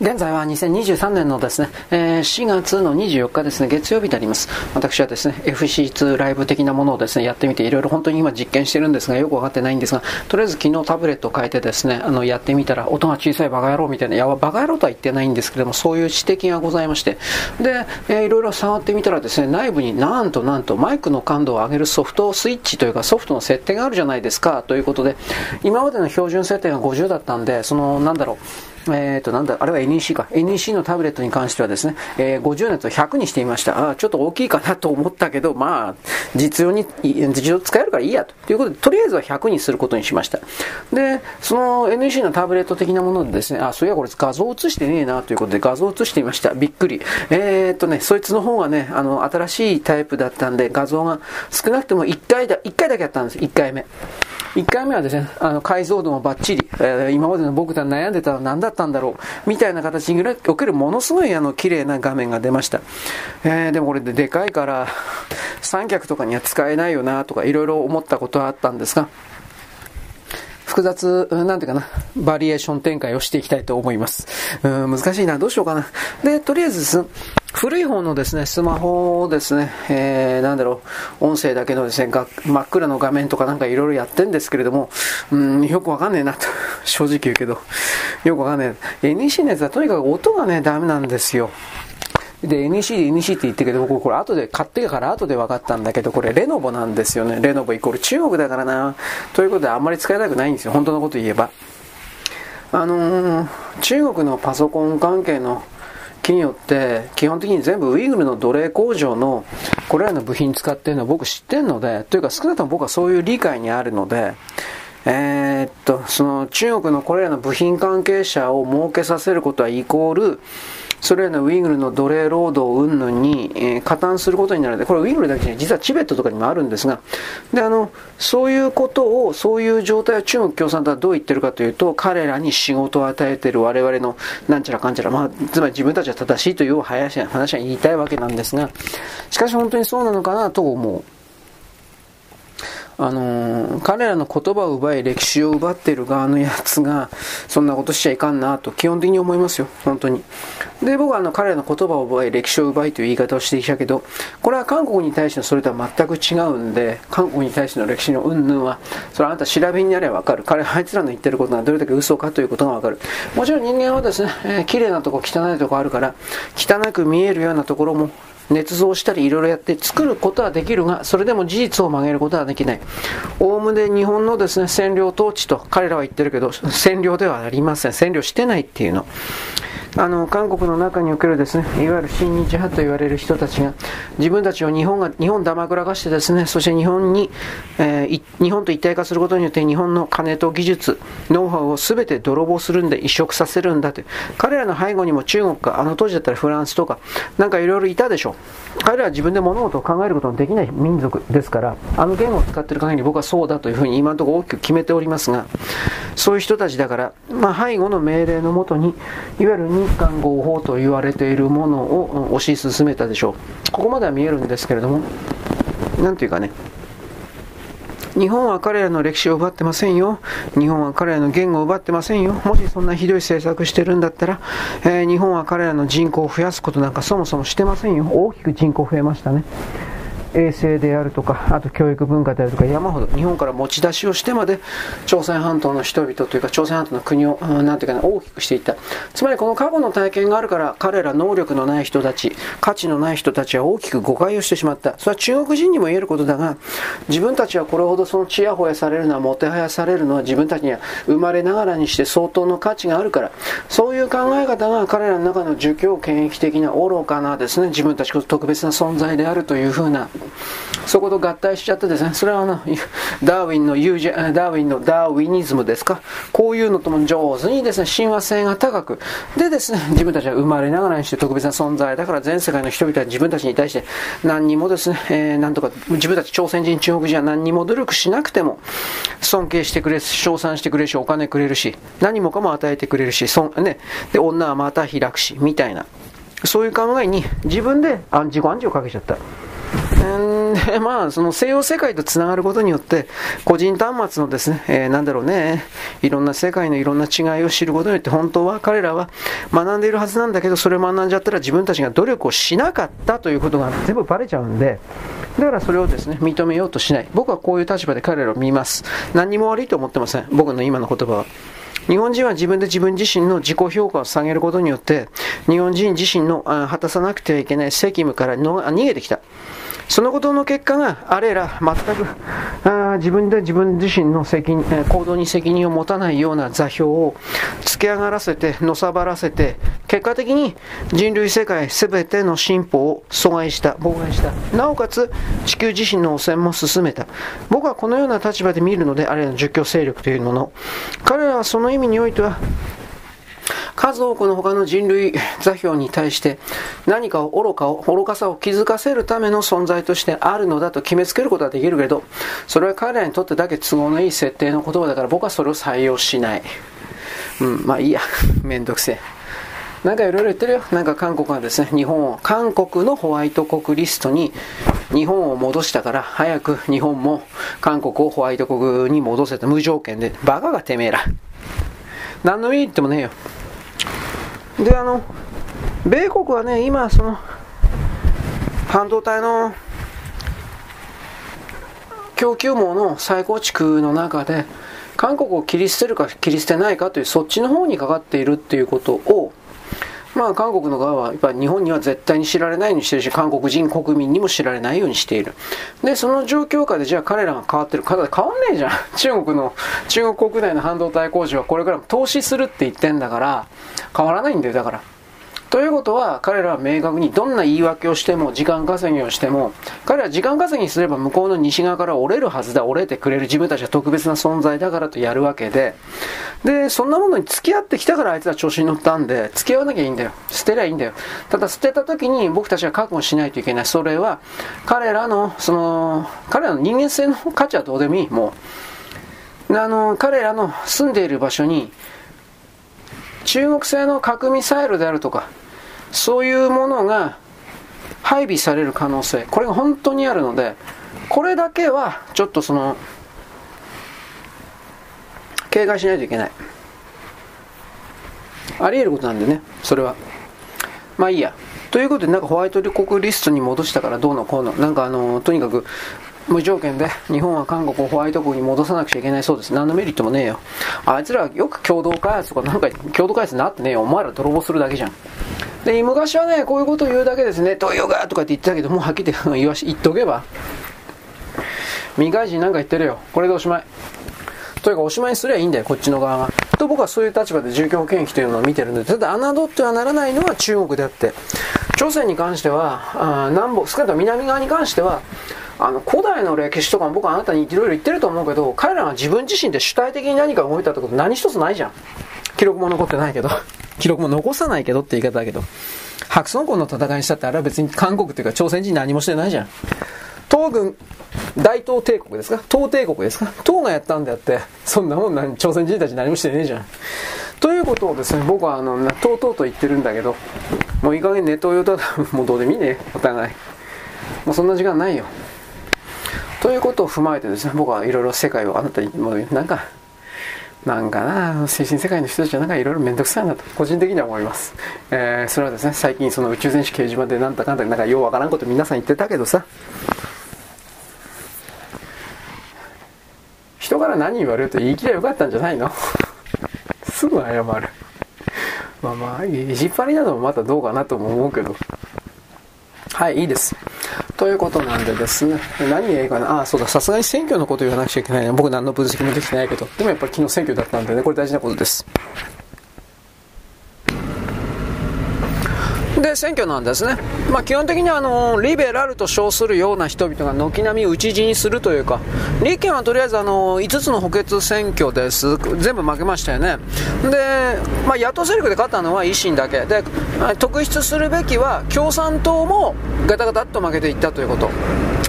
現在は2023年のですね、えー、4月の24日ですね、月曜日であります。私はですね、FC2 ライブ的なものをですね、やってみて、いろいろ本当に今実験してるんですが、よくわかってないんですが、とりあえず昨日タブレットを変えてですね、あの、やってみたら、音が小さいバカ野郎みたいな、いや、バカ野郎とは言ってないんですけども、そういう指摘がございまして、で、えー、いろいろ触ってみたらですね、内部になんとなんとマイクの感度を上げるソフトスイッチというか、ソフトの設定があるじゃないですか、ということで、今までの標準設定が50だったんで、その、なんだろう、えっ、ー、と、なんだ、あれは NEC か。NEC のタブレットに関してはですね、えー、50熱を100にしてみました。あちょっと大きいかなと思ったけど、まあ、実用に、実用使えるからいいやと。いうことで、とりあえずは100にすることにしました。で、その NEC のタブレット的なものでですね、あ、そういやこれ画像映してねえなということで画像映してみました。びっくり。えー、っとね、そいつの方がね、あの、新しいタイプだったんで、画像が少なくても1回だ、1回だけやったんです。1回目。1回目はですね、あの解像度もバッチリ、えー、今までの僕が悩んでたのは何だったんだろう、みたいな形におけるものすごいあの綺麗な画面が出ました。えー、でもこれででかいから、三脚とかには使えないよなとかいろいろ思ったことはあったんですが、複雑、なんていうかな、バリエーション展開をしていきたいと思います。うん難しいな、どうしようかな。で、とりあえず、古い方のですね、スマホをですね、えー、なんだろう、音声だけのですね、真っ暗の画面とかなんかいろいろやってんですけれども、うん、よくわかんねえなと、正直言うけど、よくわかんねえ。NEC のやつはとにかく音がね、ダメなんですよ。で、NEC で NEC って言ってけど、僕これ後で、買ってから後で分かったんだけど、これレノボなんですよね。レノボイコール中国だからな。ということであんまり使いたくないんですよ。本当のこと言えば。あのー、中国のパソコン関係の企業って基本的に全部ウイグルの奴隷工場のこれらの部品使ってるのは僕知ってるので、というか少なくとも僕はそういう理解にあるので、えー、っと、その中国のこれらの部品関係者を儲けさせることはイコール、それらのウイグルの奴隷労働云々に、えー、加担することになるで、これウイグルだけじゃ実はチベットとかにもあるんですが、で、あの、そういうことを、そういう状態を中国共産党はどう言ってるかというと、彼らに仕事を与えてる我々のなんちゃらかんちゃら、まあ、つまり自分たちは正しいという話は言いたいわけなんですが、しかし本当にそうなのかなと思う。あのー、彼らの言葉を奪い歴史を奪ってる側のやつが、そんなことしちゃいかんなと基本的に思いますよ、本当に。で、僕はあの彼らの言葉を奪い歴史を奪いという言い方をしてきたけど、これは韓国に対してのそれとは全く違うんで、韓国に対しての歴史の云々は、それはあなた調べになればわかる。彼、あいつらの言ってることがどれだけ嘘かということがわかる。もちろん人間はですね、えー、綺麗なとこ汚いとこあるから、汚く見えるようなところも捏造したりいろいろやって作ることはできるが、それでも事実を曲げることはできない。おおむね日本のですね、占領統治と彼らは言ってるけど、占領ではありません。占領してないっていうの。あの韓国の中におけるですねいわゆる親日派と言われる人たちが自分たちを日本が日本だまくらかしてですねそして日本に、えー、日本と一体化することによって日本の金と技術ノウハウを全て泥棒するんで移植させるんだと彼らの背後にも中国かあの当時だったらフランスとかなんかいろいろいたでしょ彼らは自分で物事を考えることのできない民族ですからあの言語を使ってる限り僕はそうだというふうに今のところ大きく決めておりますがそういう人たちだから、まあ、背後の命令のもとにいわゆる日韓合法と言われているものを推し進めたでしょう。ここまでは見えるんですけれども、なんていうかね、日本は彼らの歴史を奪ってませんよ。日本は彼らの言語を奪ってませんよ。もしそんなひどい政策してるんだったら、えー、日本は彼らの人口を増やすことなんかそもそもしてませんよ。大きく人口増えましたね。衛生であるとか、あと教育文化であるとか、山ほど日本から持ち出しをしてまで、朝鮮半島の人々というか、朝鮮半島の国を、なんていうかな、大きくしていった。つまりこの過去の体験があるから、彼ら能力のない人たち、価値のない人たちは大きく誤解をしてしまった。それは中国人にも言えることだが、自分たちはこれほどそのちやほやされるのは、もてはやされるのは自分たちには生まれながらにして相当の価値があるから、そういう考え方が彼らの中の儒教権益的な愚かなですね、自分たちこそ特別な存在であるというふうなそこと合体しちゃってですね、それはあの、ダーウィンのユージダーウィンのダーウィニズムですか、こういうのとも上手にですね、親和性が高く、でですね、自分たちは生まれながらにして特別な存在だから全世界の人々は自分たちに対して何にもですね、えー、なんとか自分たち朝鮮人、中国人は何にも努力しなくても尊敬してくれるし、称賛してくれるし、お金くれるし、何もかも与えてくれるし、そんね、で、女はまた開くし、みたいな。そういう考えに自分で自己暗示をかけちゃった。で、まあ、その西洋世界とつながることによって、個人端末のですね、えー、なんだろうね、いろんな世界のいろんな違いを知ることによって、本当は彼らは学んでいるはずなんだけど、それを学んじゃったら自分たちが努力をしなかったということが全部バレちゃうんで、だからそれをですね、認めようとしない。僕はこういう立場で彼らを見ます。何にも悪いと思ってません。僕の今の言葉は。日本人は自分で自分自身の自己評価を下げることによって、日本人自身の果たさなくてはいけない責務から逃げてきた。そのことの結果が、あれら全くあ自分で自分自身の責任行動に責任を持たないような座標を突き上がらせて、のさばらせて、結果的に人類世界全ての進歩を阻害した、妨害した。なおかつ地球自身の汚染も進めた。僕はこのような立場で見るので、あれらの儒教勢力というもの。彼らはその意味においては、数多くの他の人類座標に対して何かを愚かを、愚かさを気づかせるための存在としてあるのだと決めつけることはできるけど、それは彼らにとってだけ都合のいい設定の言葉だから僕はそれを採用しない。うん、まあいいや。めんどくせえ。なんかいろいろ言ってるよ。なんか韓国がですね、日本を、韓国のホワイト国リストに日本を戻したから、早く日本も韓国をホワイト国に戻せと無条件で、バカがてめえら。何の意味ってもねえよ。で、あの、米国はね、今、その、半導体の供給網の再構築の中で、韓国を切り捨てるか切り捨てないかという、そっちの方にかかっているっていうことを、まあ、韓国の側はやっぱ日本には絶対に知られないようにしてるし、韓国人国民にも知られないようにしている。で、その状況下でじゃあ彼らが変わってる。変わんねえじゃん。中国の、中国国内の半導体工事はこれからも投資するって言ってんだから、変わらないんだよ、だから。ということは、彼らは明確にどんな言い訳をしても、時間稼ぎをしても、彼らは時間稼ぎすれば向こうの西側から折れるはずだ、折れてくれる自分たちは特別な存在だからとやるわけで、で、そんなものに付き合ってきたからあいつは調子に乗ったんで、付き合わなきゃいいんだよ。捨てりゃいいんだよ。ただ捨てた時に僕たちは覚悟しないといけない。それは、彼らの、その、彼らの人間性の価値はどうでもいい。もう、あの、彼らの住んでいる場所に、中国製の核ミサイルであるとか、そういうものが配備される可能性、これが本当にあるので、これだけはちょっとその、警戒しないといけない。あり得ることなんでね、それは。まあいいや。ということで、なんかホワイト国リストに戻したからどうのこうの、なんかあの、とにかく、無条件で日本は韓国をホワイト国に戻さなくちゃいけないそうです。何のメリットもねえよ。あいつらよく共同開発とかなんか共同開発になってねえよ。お前ら泥棒するだけじゃん。で、昔はね、こういうことを言うだけですね。東洋がとかって言ってたけど、もうはっきり言 わし、言っとけば。未開人なんか言ってるよ。これでおしまい。というか、おしまいにすりゃいいんだよ、こっちの側が。と僕はそういう立場で住居権益というのを見てるんで、ただ侮ってはならないのは中国であって、朝鮮に関しては、あ南北、少なくとも南側に関しては、あの古代の歴史とかも僕はあなたにいろいろ言ってると思うけど彼らが自分自身で主体的に何か動いたってこと何一つないじゃん。記録も残ってないけど。記録も残さないけどって言い方だけど。白村江の戦いにしたってあれは別に韓国っていうか朝鮮人何もしてないじゃん。東軍大東帝国ですか？東帝国ですか？東がやったんであってそんなもん何朝鮮人たち何もしてねえじゃん。ということをですね僕はあのとうとうと言ってるんだけどもういい加減ネット用だもうどうでもいいねお互い。もうそんな時間ないよ。ということを踏まえてですね、僕はいろいろ世界をあなたに、もうなんか、なんかな、精神世界の人たちはなんかいろいろめんどくさいなと、個人的には思います。えー、それはですね、最近その宇宙戦士掲示板でなんだかんだなんかようわからんこと皆さん言ってたけどさ、人から何言われると言い切りゃよかったんじゃないの？すぐ謝る。まあまあ、意地っ張りなのもまたどうかなとも思うけど。はい、いいです。ということなんでですね、何がいいかな、あ、そうだ、さすがに選挙のこと言わなくちゃいけないね。僕何の分析もできてないけど、でもやっぱり昨日選挙だったんでね、これ大事なことです。で、選挙なんですね。まあ、基本的にはあのリベラルと称するような人々が軒並み討ち死にするというか、立憲はとりあえずあの5つの補欠選挙です。全部負けましたよね。で、まあ、野党勢力で勝ったのは維新だけ。で、特筆するべきは共産党もガタガタっと負けていったということ。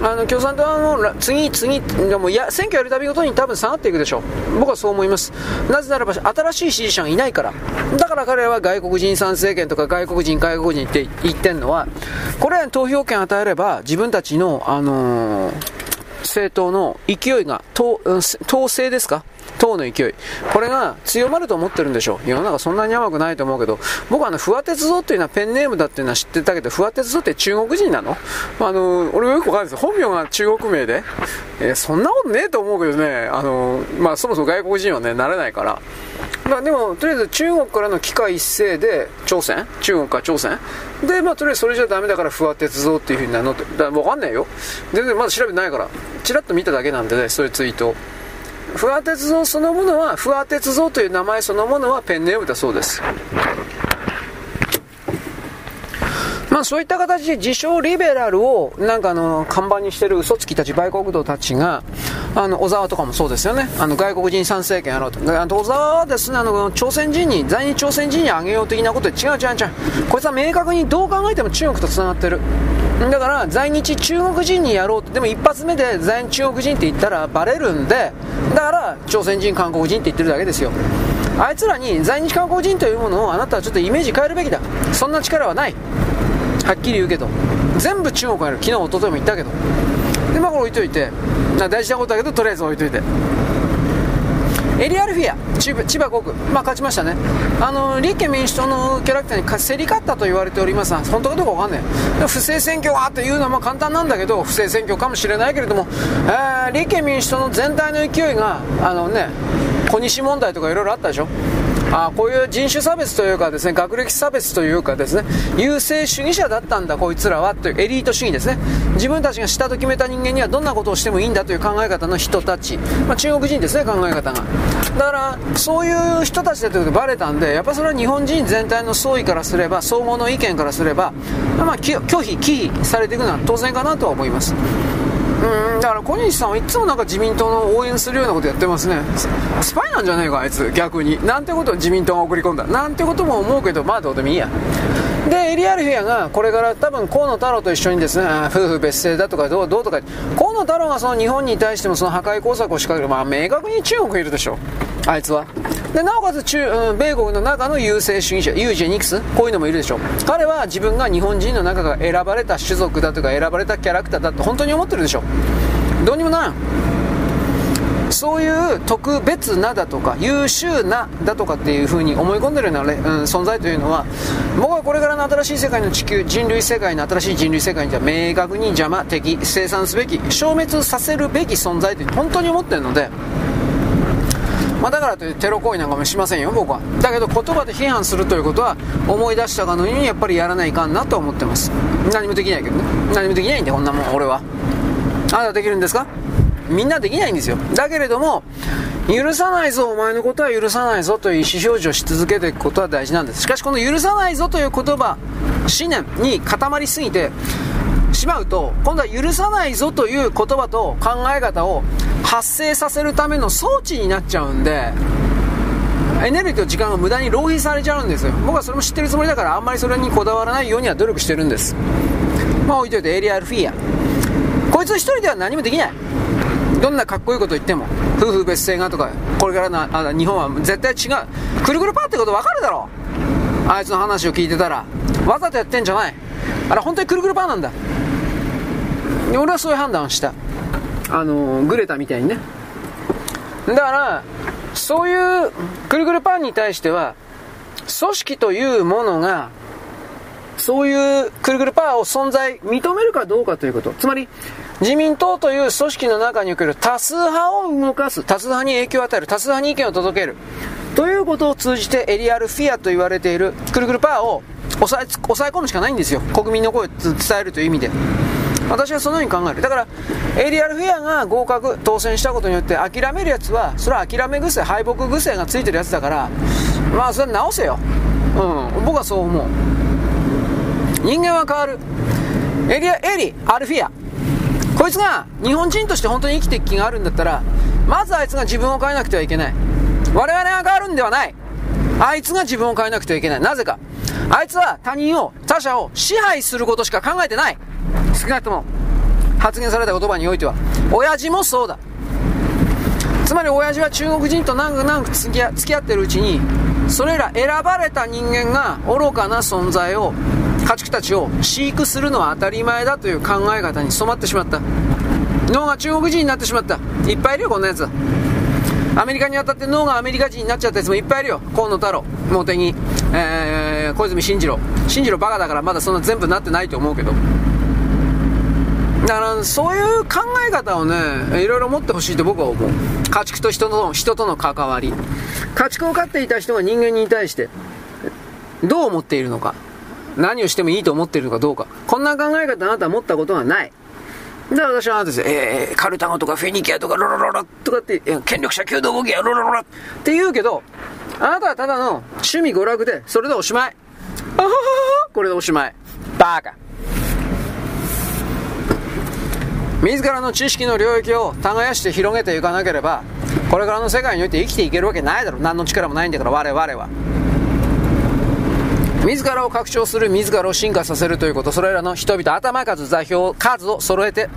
あの共産党はもう次、次、でもいや選挙やるたびごとに多分下がっていくでしょう、僕はそう思います、なぜならば新しい支持者がいないから、だから彼らは外国人参政権とか外国人、外国人って言ってるのは、これらに投票権与えれば、自分たちの、あのー政党の勢いが、党、統制ですか？党の勢い。これが強まると思ってるんでしょう。世の中そんなに甘くないと思うけど、僕はあの、不破鉄道っていうのはペンネームだっていうのは知ってたけど、不破鉄道って中国人なの？あの、俺はよくわかるんです。本名が中国名で。えー、そんなことねえと思うけどね、あの、まあそもそも外国人はね、なれないから。まあでも、とりあえず中国からの機械一斉で、朝鮮中国か朝鮮で、まあとりあえずそれじゃダメだから不破鉄道っていう風になるのって、だわかんないよ。全然まだ調べてないから。チラッと見ただけなんでね、そういうツイート。不破鉄道そのものは、不破鉄道という名前そのものはペンネームだそうです。まあそういった形で自称リベラルをなんかあの看板にしてる嘘つきたち、売国道たちが、あの小沢とかもそうですよね、あの外国人参政権やろうと、あの小沢はですねあの朝鮮人に、在日朝鮮人にあげよう的なことで違う違う違う、こいつは明確にどう考えても中国とつながってる。だから在日中国人にやろうって、でも一発目で在日中国人って言ったらバレるんで、だから朝鮮人、韓国人って言ってるだけですよ。あいつらに在日韓国人というものをあなたはちょっとイメージ変えるべきだ。そんな力はない。はっきり言うけど全部中国やる昨日一昨日も言ったけどでまあこれ置いといて大事なことだけどとりあえず置いといて。エリアルフィア千葉千葉5区、まあ、勝ちましたね。あの立憲民主党のキャラクターに競り勝ったと言われておりますが本当かどうか分かんない。不正選挙はというのはまあ簡単なんだけど不正選挙かもしれないけれども、えー、立憲民主党の全体の勢いがあのね小西問題とかいろいろあったでしょ。あこういう人種差別というかですね学歴差別というかですね優勢主義者だったんだこいつらはというエリート主義ですね。自分たちがしたと決めた人間にはどんなことをしてもいいんだという考え方の人たち、まあ、中国人ですね考え方が。だからそういう人たちだということがバレたんでやっぱそれは日本人全体の総意からすれば総合の意見からすれば、まあ、拒否忌避されていくのは当然かなとは思います。うん。だから小西さんはいつもなんか自民党の応援するようなことやってますね。スパイなんじゃねえかあいつ。逆に。なんてことを自民党が送り込んだ。なんてことも思うけどまあどうでもいいや。でエリアルフィアがこれから多分河野太郎と一緒にですね夫婦別姓だとかどうどうとか河野太郎がその日本に対してもその破壊工作を仕掛ける。まあ明確に中国いるでしょあいつは。でなおかつ中、うん、米国の中の優勢主義者ユージェニクス？こういうのもいるでしょ彼は自分が日本人の中が選ばれた種族だとか選ばれたキャラクターだと本当に思ってるでしょどうにもならん。そういう特別なだとか優秀なだとかっていう風に思い込んでるような、うん、存在というのは僕はこれからの新しい世界の地球人類世界の新しい人類世界には明確に邪魔的生産すべき消滅させるべき存在と本当に思ってるのでまあ、だからといってテロ行為なんかもしませんよ、僕は。だけど言葉で批判するということは思い出したかのようにやっぱりやらないかんなと思ってます。何もできないけどね。何もできないんで、こんなもん、俺は。あなたできるんですか？みんなできないんですよ。だけれども、許さないぞ、お前のことは許さないぞという意思表示をし続けていくことは大事なんです。しかし、この許さないぞという言葉、思念に固まりすぎて、しまうと、今度は許さないぞという言葉と考え方を発生させるための装置になっちゃうんで、エネルギーと時間が無駄に浪費されちゃうんですよ。僕はそれも知ってるつもりだから、あんまりそれにこだわらないようには努力してるんです。まあ置いといて、エリアルフィア。こいつ一人では何もできない。どんなかっこいいこと言っても、夫婦別姓がとか、これからのあ日本は絶対違う。くるくるパーってこと分かるだろあいつの話を聞いてたら。わざとやってんじゃない。あれ本当にくるくるパーなんだ。俺はそういう判断をした。あのグレタみたいにね。だから、そういうぐるぐるパンに対しては、組織というものが、そういうくるぐるパーを存在、認めるかどうかということ。つまり、自民党という組織の中における多数派を動かす、多数派に影響を与える、多数派に意見を届ける。ということを通じてエリアルフィアと言われているくるぐるパーを抑え抑え込むしかないんですよ。国民の声を伝えるという意味で。私はそのように考える。だから、エリアルフィアが合格、当選したことによって諦めるやつは、それは諦め癖、敗北癖がついてるやつだから、まあ、それは直せよ。うん、僕はそう思う。人間は変わる。エリア、エリ、アルフィア。こいつが日本人として本当に生きていく気があるんだったら、まずあいつが自分を変えなくてはいけない。我々が変わるんではない。あいつが自分を変えなくてはいけない。なぜか。あいつは他人を、他者を支配することしか考えてない。少なくとも。発言された言葉においては。親父もそうだ。つまり親父は中国人と長く長く付き合付き合ってるうちに、それら選ばれた人間が愚かな存在を、家畜たちを飼育するのは当たり前だという考え方に染まってしまった。脳が中国人になってしまった。いっぱいいるよ、こんなやつ。アメリカに渡って脳がアメリカ人になっちゃったやつもいっぱいいるよ。河野太郎、茂木、えー、小泉進次郎。進次郎バカだからまだそんな全部なってないと思うけど。だからそういう考え方をね、いろいろ持ってほしいと僕は思う。家畜と人の、人との関わり。家畜を飼っていた人が人間に対して、どう思っているのか。何をしてもいいと思っているのかどうか。こんな考え方あなたは持ったことがない。で、私はあなたですえー、カルタゴとかフェニキアとかロロロロとかって、権力者弓道動きやロロロロって言うけど、あなたはただの趣味娯楽で、それでおしまい。あはははこれでおしまい。バカ。自らの知識の領域を耕して広げていかなければ、これからの世界において生きていけるわけないだろ。何の力もないんだから、我々は。自らを拡張する、自らを進化させるということ、それらの人々、頭数、座標、数を揃えて、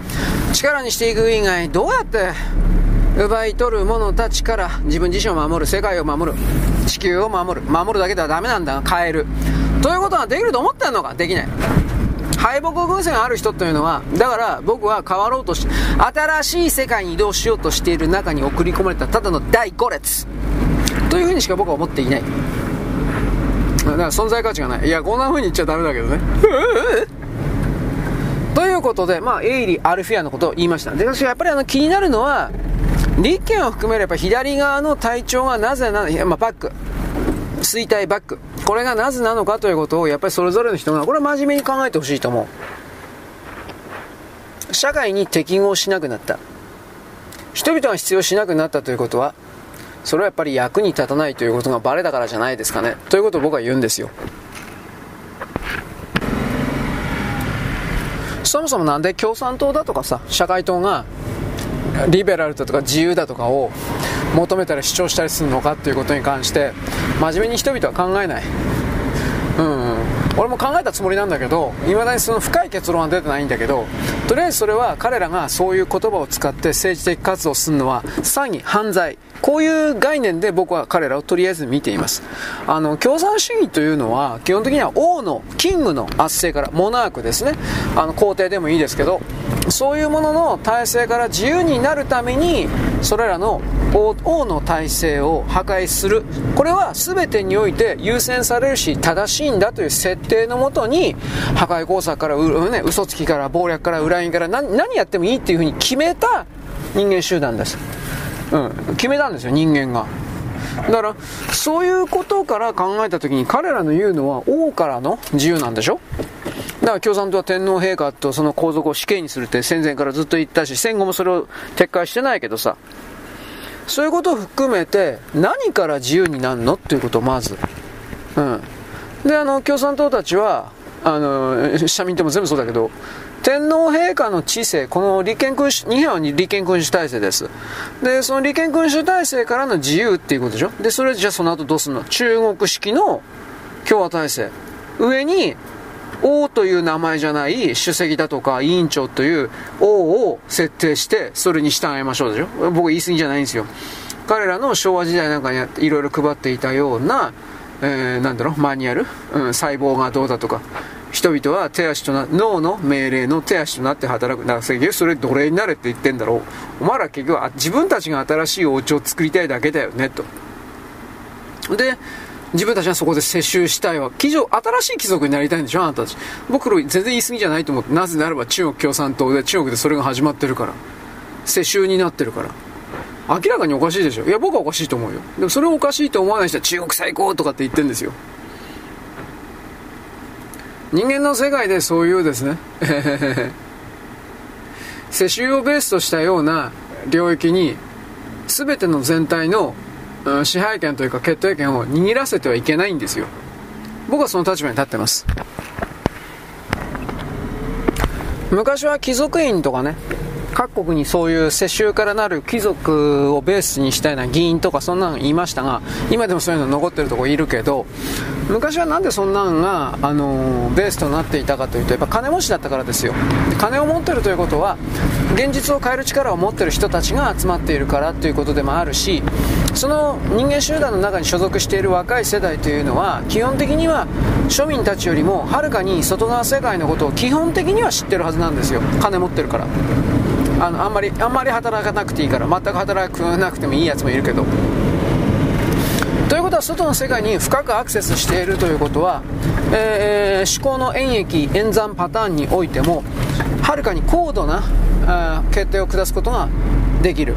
力にしていく以外、どうやって奪い取る者たちから自分自身を守る、世界を守る、地球を守る、守るだけではダメなんだ、変える。ということができると思ってんのかできない。敗北偶線ある人というのは、だから僕は変わろうとし、新しい世界に移動しようとしている中に送り込まれたただの第5列。というふうにしか僕は思っていない。だから存在価値がない。いや、こんな風に言っちゃダメだけどね。ということで、まあ、エイリ・アルフィアのことを言いました。で、私はやっぱりあの気になるのは、立憲を含めれば左側の体調がなぜなの、まあ、バック。衰退バック。これがなぜなのかということを、やっぱりそれぞれの人が、これは真面目に考えてほしいと思う。社会に適合しなくなった。人々が必要しなくなったということは、それはやっぱり役に立たないということがバレたからじゃないですかね。ということを僕は言うんですよ。そもそもなんで共産党だとかさ、社会党がリベラルだとか自由だとかを求めたり主張したりするのかっていうことに関して真面目に人々は考えない。うん、俺も考えたつもりなんだけど、いまだにその深い結論は出てないんだけど、とりあえずそれは彼らがそういう言葉を使って政治的活動をするのは詐欺、犯罪、こういう概念で僕は彼らをとりあえず見ています。あの、共産主義というのは、基本的には王の、キングの圧政から、モナークですね。あの、皇帝でもいいですけど、そういうものの体制から自由になるために、それらの王の体制を破壊する。これは全てにおいて優先されるし、正しいんだという設定のもとに、破壊工作から、うね、嘘つきから、暴略から、裏切りから何、何やってもいいっていうふうに決めた人間集団です。うん、決めたんですよ、人間が。だから、そういうことから考えたときに彼らの言うのは王からの自由なんでしょ？だから共産党は天皇陛下とその皇族を死刑にするって戦前からずっと言ったし、戦後もそれを撤回してないけどさ、そういうことを含めて何から自由になるの？っていうことをまず。うん。で、あの、共産党たちは、あの、社民党も全部そうだけど、天皇陛下の知性、この立憲君主、日本は立憲君主体制です。で、その立憲君主体制からの自由っていうことでしょ？で、それじゃあその後どうするの？中国式の共和体制。上に、王という名前じゃない主席だとか委員長という王を設定して、それに従いましょうでしょ？僕言い過ぎじゃないんですよ。彼らの昭和時代なんかにいろいろ配っていたような、えー、なんだろう、マニュアル、うん、細胞がどうだとか、人々は手足とな、脳の命令の手足となって働く。だからそれ奴隷になれって言ってんだろう。お前ら結局は自分たちが新しいお家を作りたいだけだよね、と。で、自分たちはそこで世襲したいわ。貴族、新しい貴族になりたいんでしょあなたたち。僕ら全然言い過ぎじゃないと思って。なぜならば中国共産党で、中国でそれが始まってるから。世襲になってるから。明らかにおかしいでしょいや、僕はおかしいと思うよ。でもそれをおかしいと思わない人は中国最高とかって言ってんですよ。人間の世界でそういうですね、世襲をベースとしたような領域に、全ての全体の、支配権というか決定権を握らせてはいけないんですよ。僕はその立場に立ってます。昔は貴族院とかね、各国にそういう世襲からなる貴族をベースにしたような議員とかそんなの言いましたが、今でもそういうの残ってるとこいるけど、昔はなんでそんなのが、あのベースとなっていたかというと、やっぱ金持ちだったからですよ。金を持ってるということは、現実を変える力を持ってる人たちが集まっているからということでもあるし、その人間集団の中に所属している若い世代というのは、基本的には庶民たちよりもはるかに外側世界のことを基本的には知ってるはずなんですよ。金持ってるから。あのあんまりあんまり働かなくていいから全く働かなくてもいいやつもいるけど。ということは外の世界に深くアクセスしているということは、えー、思考の演疫演算パターンにおいてもはるかに高度な決定を下すことができる。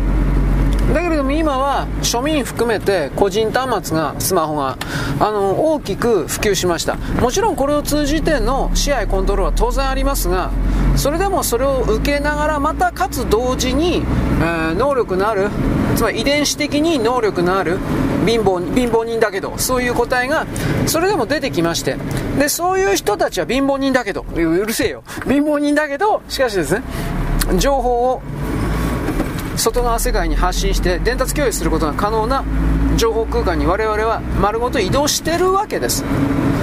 だけれども今は庶民含めて個人端末がスマホがあの大きく普及しました。もちろんこれを通じての支配コントロールは当然ありますがそれでもそれを受けながらまたかつ同時に、えー、能力のあるつまり遺伝子的に能力のある貧乏貧乏人だけどそういう個体がそれでも出てきまして。でそういう人たちは貧乏人だけど。うるせえよ。貧乏人だけどしかしですね情報を外側世界に発信して伝達共有することが可能な情報空間に我々は丸ごと移動してるわけです。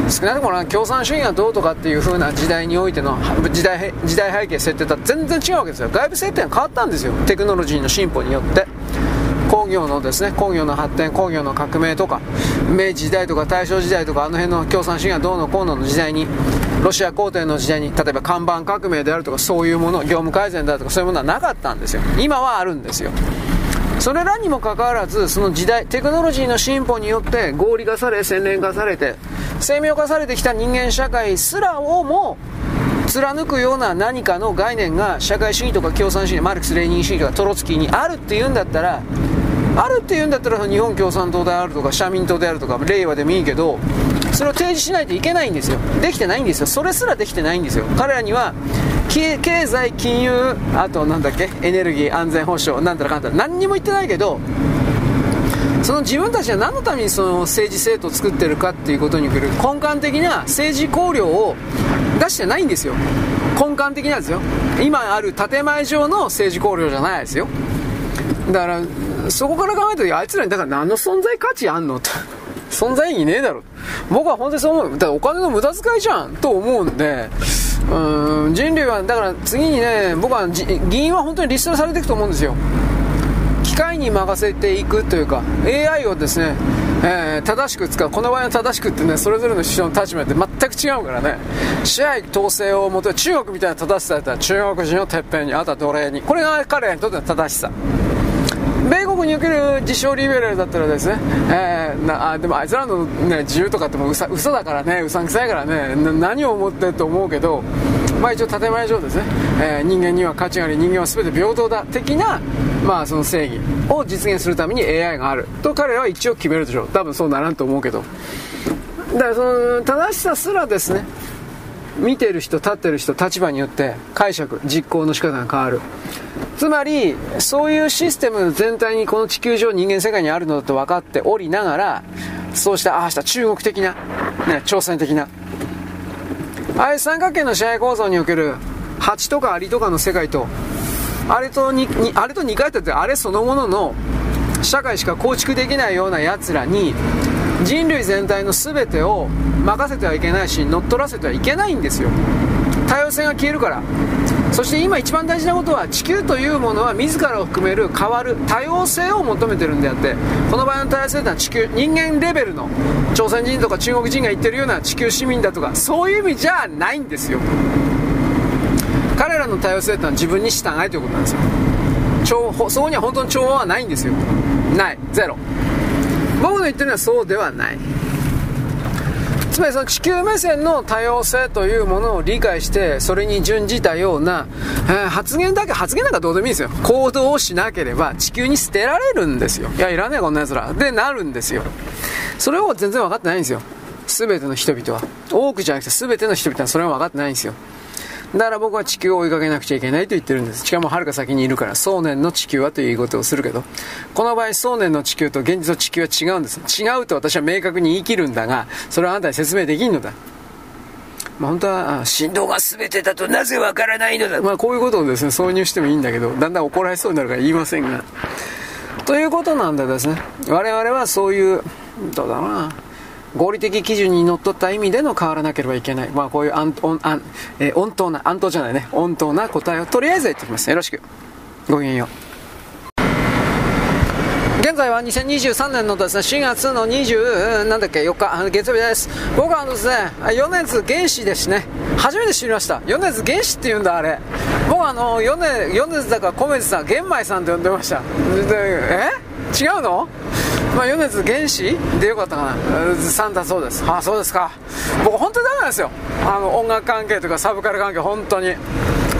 少なくとも共産主義がどうとかっていう風な時代においての時代時代背景設定とは全然違うわけですよ。外部設定が変わったんですよ。テクノロジーの進歩によって。工業のですね工業の発展工業の革命とか明治時代とか大正時代とかあの辺の共産主義がどうのこうのの時代にロシア皇帝の時代に例えば看板革命であるとかそういうもの業務改善であるとかそういうものはなかったんですよ。今はあるんですよ。それらにもかかわらずその時代テクノロジーの進歩によって合理化され洗練化されて精妙化されてきた人間社会すらをも貫くような何かの概念が社会主義とか共産主義マルクス・レーニン主義とかトロツキーにあるっていうんだったらあるっていうんだったら日本共産党であるとか社民党であるとか令和でもいいけどそれを提示しないといけないんですよ。できてないんですよ。それすらできてないんですよ。彼らには経済金融あとなんだっけエネルギー安全保障なんたらかんたら何にも言ってないけどその自分たちは何のためにその政治制度を作ってるかっていうことに来る。根幹的な政治考慮を出してないんですよ。根幹的なんですよ。今ある建前上の政治考慮じゃないですよ。だからそこから考えた時あいつらにだから何の存在価値あんのと。存在意義ねえだろ。僕は本当にそう思う。だお金の無駄遣いじゃん。と思うんで。うん人類はだから次にね僕は議員は本当にリストラされていくと思うんですよ。機械に任せていくというか AI をですね、えー、正しく使う。この場合は正しくってねそれぞれの人の立場って全く違うからね。支配統制を求め中国みたいな正しさだったら中国人をてっぺんにあとは奴隷に。これが彼らにとっての正しさ。国における自称リベラルだったらですね、えー、なあでもあいつらの、ね、自由とかってもうさ嘘だからねうさんくさいからね何を思ってると思うけど、まあ、一応建前上ですね、えー、人間には価値があり人間は全て平等だ的な、まあ、その正義を実現するために AI があると彼らは一応決めるでしょう。多分そうならんと思うけど。だからその正しさすらですね見てる人立ってる人立場によって解釈実行の仕方が変わる。つまりそういうシステム全体にこの地球上人間世界にあるのだと分かっておりながらそうしたああした中国的な、ね、朝鮮的な。ああいう三角形の支配構造における蜂とかアリとかの世界とあれとにあれと似通っててあれそのものの社会しか構築できないようなやつらに人類全体の全てを任せてはいけないし乗っ取らせてはいけないんですよ。多様性が消えるから。そして今一番大事なことは地球というものは自らを含める変わる多様性を求めてるんであってこの場合の多様性というのは地球人間レベルの朝鮮人とか中国人が言ってるような地球市民だとかそういう意味じゃないんですよ。彼らの多様性というのは自分に従いということなんですよ。そこには本当に調和はないんですよ。ない。ゼロ。僕の言ってるのはそうではない。つまりその地球目線の多様性というものを理解してそれに準じたような、えー、発言だけ発言なんかどうでもいいんですよ。行動をしなければ地球に捨てられるんですよ。いやいらねえこんな奴ら。でなるんですよ。それを全然分かってないんですよ。全ての人々は。多くじゃなくて全ての人々はそれは分かってないんですよ。だから僕は地球を追いかけなくちゃいけないと言ってるんです。しかもはるか先にいるから、想念の地球はという言い事をするけど、この場合、想念の地球と現実の地球は違うんです。違うと私は明確に言い切るんだが、それはあなたに説明できんのだ。まあ、本当は振動が全てだとなぜわからないのだ、まあ、こういうことをですね挿入してもいいんだけどだんだん怒られそうになるから言いませんがということなんでですね我々はそういうどうだろうな合理的基準にのっとった意味での変わらなければいけない。まあこういう安温安、えー、温当な、安当じゃないね。温当な答えをとりあえず言っておきます。よろしく。ごきげんよう。現在は2023年のですね、4月の20、なんだっけ、4日、月曜日です。僕はですね、米津玄師ですね。初めて知りました。米津玄師って言うんだ、あれ。僕はあの、米米津だから米津さん、玄米さんって呼んでました。え？違うの？まあ、米津玄師でよかったかな。さんだそうです。ああ、そうですか。僕本当にダメなんですよ。あの、音楽関係とかサブカル関係、本当に。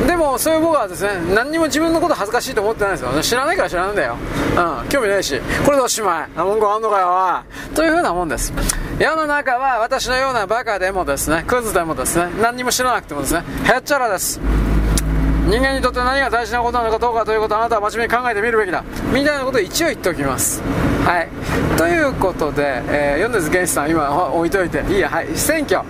でもそういう僕はですね何にも自分のこと恥ずかしいと思ってないですよ知らないから知らないんだようん興味ないしこれでおしまい文句あんのかよというふうなもんです世の中は私のようなバカでもですねクズでもですね何にも知らなくてもですねへっちゃらです人間にとって何が大事なことなのかどうかということをあなたは真面目に考えてみるべきだみたいなことを一応言っておきますはい。ということで、えー、米津玄師さん今置いといていいやはい。選挙。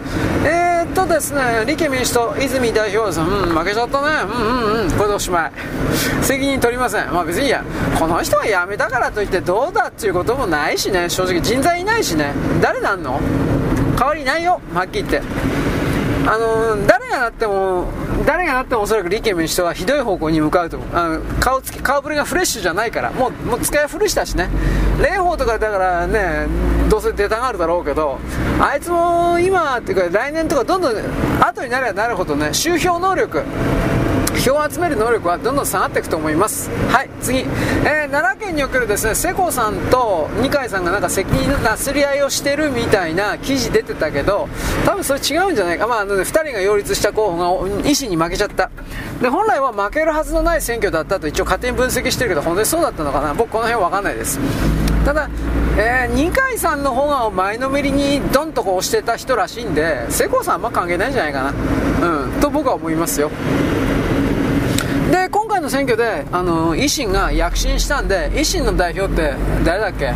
えー、っとですね立憲民主党泉代表はですねうん負けちゃったね。うんうんうん。これでおしまい。責任取りません。まあ別にいいや。この人が辞めたからといってどうだっていうこともないしね。正直人材いないしね。誰なんの？代わりないよ。はっきり言って。あの誰がなっても誰がなってもおそらく立憲民主党はひどい方向に向かうと思う。あの顔つき顔ぶれがフレッシュじゃないから。もうもう使い古したしね。蓮舫とかだからねどうせ出たがるだろうけどあいつも今っていうか来年とかどんどん後になればなるほどね周票能力票を集める能力はどんどん下がっていくと思います。はい次、えー、奈良県におけるですね世子さんと二階さんがなんか責任のなすり合いをしてるみたいな記事出てたけど多分それ違うんじゃないか。まああの、ね、2人が擁立した候補が維新に負けちゃった。で本来は負けるはずのない選挙だったと一応勝手に分析してるけど本当にそうだったのかな。僕この辺分かんないです。ただ、えー、二階さんの方が前のめりにドンとこう押してた人らしいんで世耕さんあんま関係ないんじゃないかな。うんと僕は思いますよ。回の選挙であの維新が躍進したんで維新の代表って誰だっけ？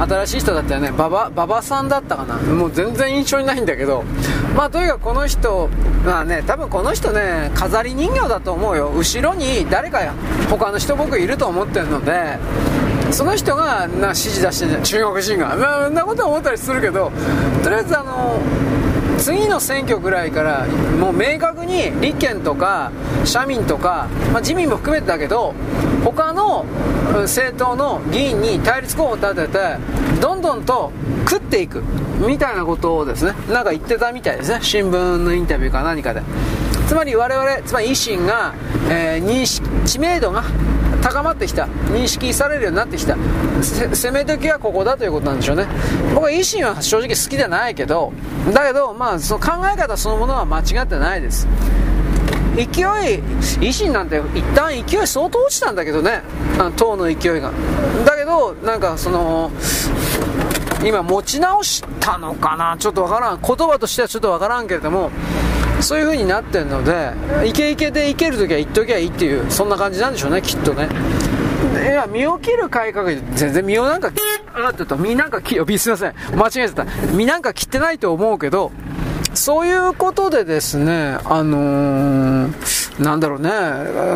新しい人だったよね。馬場馬場さんだったかな。もう全然印象にないんだけど。まあとにかくこの人まあね多分この人ね飾り人形だと思うよ。後ろに誰かや他の人僕いると思ってるのでその人がな指示出して中国人が。まあそんなことは思ったりするけどとりあえずあの次の選挙ぐらいからもう明確に立憲とか社民とか、まあ、自民も含めてだけど他の政党の議員に対立候補を立ててどんどんと食っていくみたいなことをですねなんか言ってたみたいですね。新聞のインタビューか何かで。つまり我々つまり維新が、えー、認識知名度が高まってきた認識されるようになってきた。攻め時はここだということなんでしょうね。僕は維新は正直好きじゃないけどだけどまあその考え方そのものは間違ってないです。勢い維新なんて一旦勢い相当落ちたんだけどね。あの党の勢いが。だけどなんかその今持ち直したのかな？ちょっとわからん。言葉としてはちょっとわからんけれどもそういう風になってるのでイケイケでいける時は言っときゃいいっていうそんな感じなんでしょうねきっとねいや身を切る改革全然身をなんかあっとと身なんか切すいません間違えてた身なんか切ってないと思うけどそういうことでですね、あのー、なんだろうね、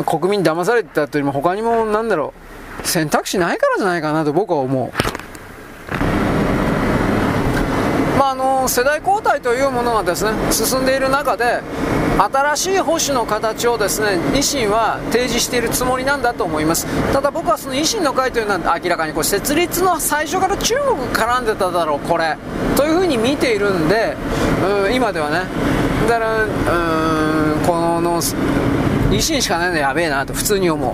国民騙されてたというよりも他にもなんだろう、選択肢ないからじゃないかなと僕は思う。まあ、あの世代交代というものがですね進んでいる中で新しい保守の形をですね維新は提示しているつもりなんだと思います。ただ僕はその維新の会というのは明らかにこう設立の最初から中国絡んでただろうこれ。というふうに見ているんでうん今ではね。だからうんこの維新しかないのやべえなと普通に思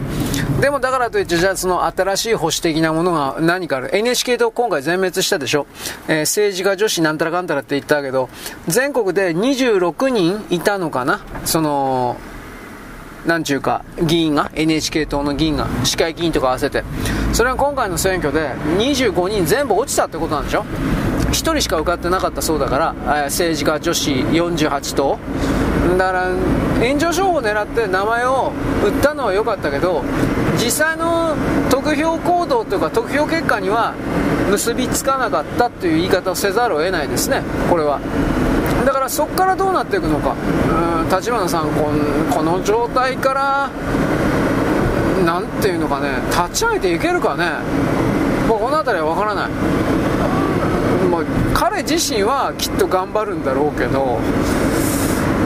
う。でもだからといって、じゃあその新しい保守的なものが何かある。NHK と今回全滅したでしょ？えー、政治家女子なんたらかんたらって言ったけど、全国で26人いたのかな？その、なんちゅうか、議員が、NHK 党の議員が、市会議員とか合わせて。それが今回の選挙で25人全部落ちたってことなんでしょ？1人しか受かってなかったそうだから、え政治家女子48党だから炎上商法を狙って名前を売ったのは良かったけど実際の得票行動というか得票結果には結びつかなかったという言い方をせざるを得ないですねこれは。だからそこからどうなっていくのか。立花さんここの状態から何ていうのかね立ち上げていけるかね。もうこの辺りは分からない、ま、彼自身はきっと頑張るんだろうけど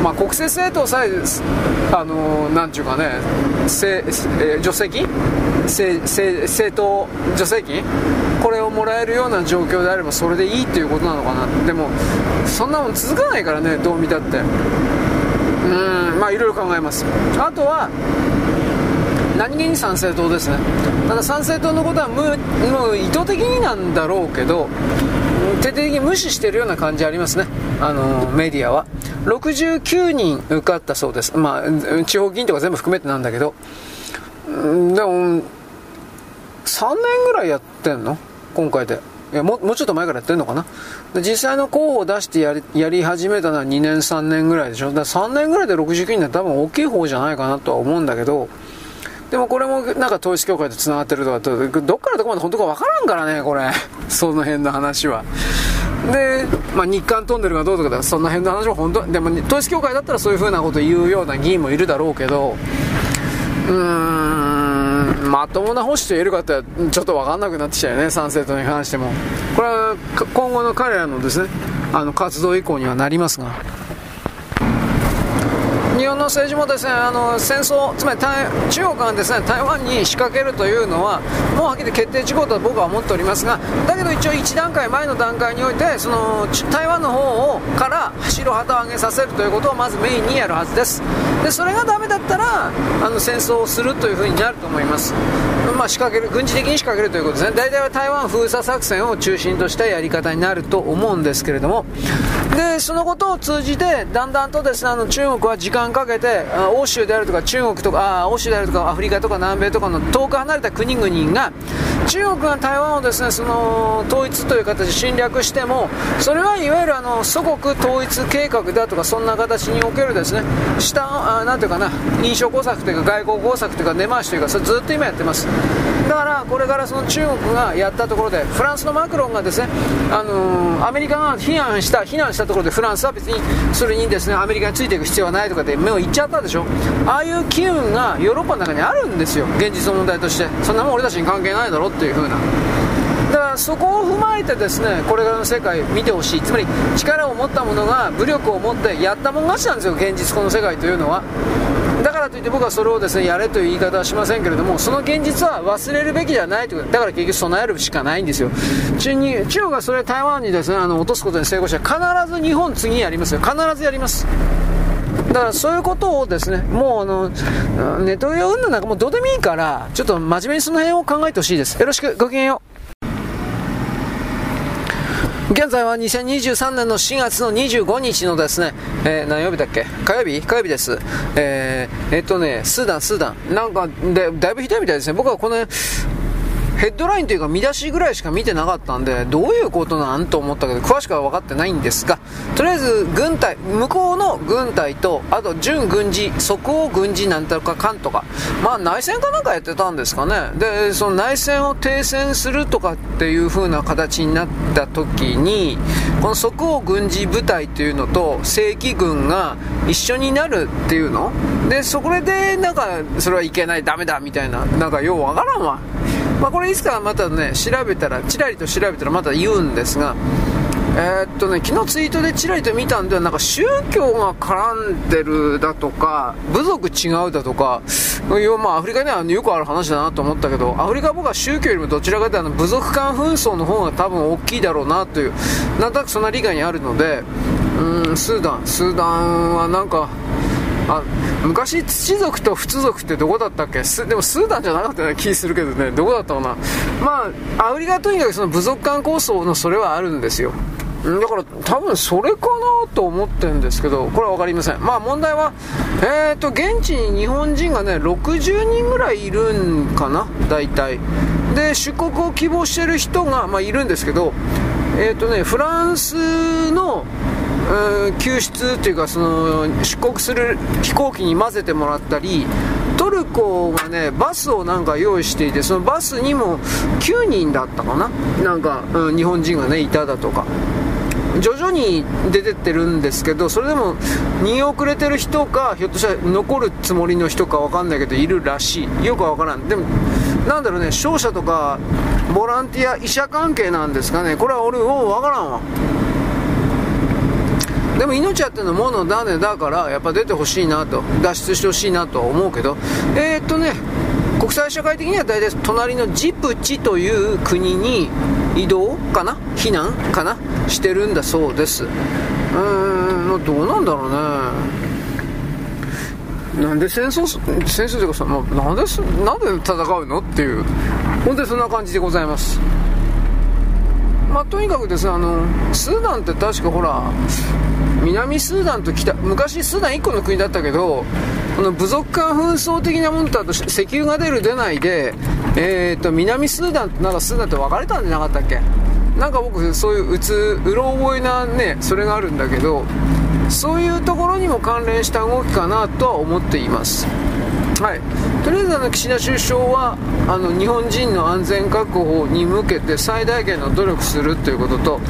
まあ、国政政党さえ、あのー、なんちゅうかね、せえ助成金？政党助成金？これをもらえるような状況であればそれでいいっていうことなのかな。でもそんなもん続かないからねどう見たって。うんまあいろいろ考えます。あとは何気に参政党ですね。ただ参政党のことはもう意図的になんだろうけど徹底的に無視してるような感じありますね。あのメディアは。69人受かったそうです。まあ地方議員とか全部含めてなんだけど。でも3年ぐらいやってんの？今回で。いやももうちょっと前からやってるのかな？で実際の候補を出してやりやり始めたのは2年3年ぐらいでしょ？だから3年ぐらいで69人は多分大きい方じゃないかなとは思うんだけど。でもこれもなんか統一教会と繋がってるとかどっからどこまで本当か分からんからねこれ。その辺の話は。で、まあ、日韓トンネルがどうとかそんな辺の話は本当でも統一教会だったらそういうふうなこと言うような議員もいるだろうけどうーんまともな保守と言えるかってちょっと分かんなくなってきたよね参政党に関しても。これは今後の彼らのですねあの活動以降にはなりますが。日本の政治もですねあの戦争、つまり中国がですね台湾に仕掛けるというのは、もうはっきり決定事項と僕は思っておりますが、だけど一応、1段階前の段階において、その台湾の方をから白旗を上げさせるということをまずメインにやるはずです。でそれがダメだったらあの戦争をするというふうになると思います。まあ、仕掛ける軍事的に仕掛けるということですね、大体は台湾封鎖作戦を中心としたやり方になると思うんですけれども、でそのことを通じて、だんだんとですねあの中国は時間かけて、欧州であるとか中国とか、あ欧州であるとかアフリカとか南米とかの遠く離れた国々が、中国が台湾をですねその統一という形で侵略しても、それはいわゆるあの祖国統一計画だとか、そんな形におけるですね下あなんていうかな、印象工作というか、外交工作というか、根回しというか、それずっと今やってます。だからこれからその中国がやったところでフランスのマクロンがですね、あのー、アメリカが非難した非難したところでフランスは別にそれにですねアメリカについていく必要はないとかで目をいっちゃったでしょ。ああいう機運がヨーロッパの中にあるんですよ現実の問題として。そんなもん俺たちに関係ないだろっていう風な。だからそこを踏まえてですねこれからの世界を見てほしい。つまり力を持った者が武力を持ってやったもん勝ちなんですよ現実この世界というのは。からといって僕はそれをですねやれという言い方はしませんけれどもその現実は忘れるべきではないというだから結局備えるしかないんですよ。中に中国がそれ台湾にですねあの落とすことに成功したら必ず日本次やりますよ。必ずやります。だからそういうことをですね、もうあの、ネット上運動なんかもうどうでもいいから、ちょっと真面目にその辺を考えてほしいです。よろしく、ごきげんよう。現在は2023年の4月の25日のですね、えー、何曜日だっけ？火曜日？火曜日です。えー、えー、っとね、スーダン、スーダン。なんか、で、だいぶひどいみたいですね。僕はこの、ヘッドラインというか見出しぐらいしか見てなかったんで、どういうことなんと思ったけど、詳しくは分かってないんですが、とりあえず軍隊、向こうの軍隊と、あと準軍事、即応軍事なんとかかんとか、まあ内戦かなんかやってたんですかね。で、その内戦を停戦するとかっていう風な形になった時に、この即応軍事部隊っていうのと正規軍が一緒になるっていうので、そこでなんか、それはいけない、ダメだみたいな、なんかようわからんわ。まあ、これいつかまたね調べたらちらりと調べたらまた言うんですがえー、っとね昨日ツイートでちらりと見たんではなんか宗教が絡んでるだとか部族違うだとか要まあアフリカにはよくある話だなと思ったけどアフリカは僕は宗教よりもどちらかというと部族間紛争の方が多分大きいだろうなというなんとなくそんな理解にあるのでうんスーダンスーダンはなんかあ昔土族と仏族ってどこだったっけ？でもスーダンじゃなかったような気するけどね。どこだったかな？まあアフリカとにかくその部族間構想のそれはあるんですよ。だから多分それかなと思ってるんですけどこれは分かりません。まあ問題はえっ、ー、と現地に日本人がね60人ぐらいいるんかな？大体。で出国を希望してる人が、まあ、いるんですけどえっ、ー、とねフランスの救出というかその出国する飛行機に混ぜてもらったりトルコがねバスをなんか用意していてそのバスにも9人だったかな？なんか、うん、日本人がねいただとか。徐々に出てってるんですけどそれでも逃げ遅れてる人かひょっとしたら残るつもりの人か分かんないけどいるらしい。よくわからん。でもなんだろうね商社とかボランティア医者関係なんですかね？これは俺もう分からんわ。でも命あってのものだね。だからやっぱ出てほしいなと。脱出してほしいなとは思うけど。えー、っとね国際社会的には大体隣のジプチという国に移動かな？避難かな？してるんだそうです。うーんどうなんだろうね。なんで戦争戦争というかさ、まあ、なんでなんで戦うのっていう。本当にそんな感じでございます。まあ、とにかくですねあのスーダンって確かほら南スーダンと北昔スーダン1個の国だったけどこの部族間紛争的なものとあと石油が出る出ないで、えーと、南スーダンとなんかスーダンって別れたんじゃなかったっけ？なんか僕そういううつうろ覚えなねそれがあるんだけどそういうところにも関連した動きかなとは思っています。はい、とりあえずあの岸田首相はあの日本人の安全確保に向けて最大限の努力するということと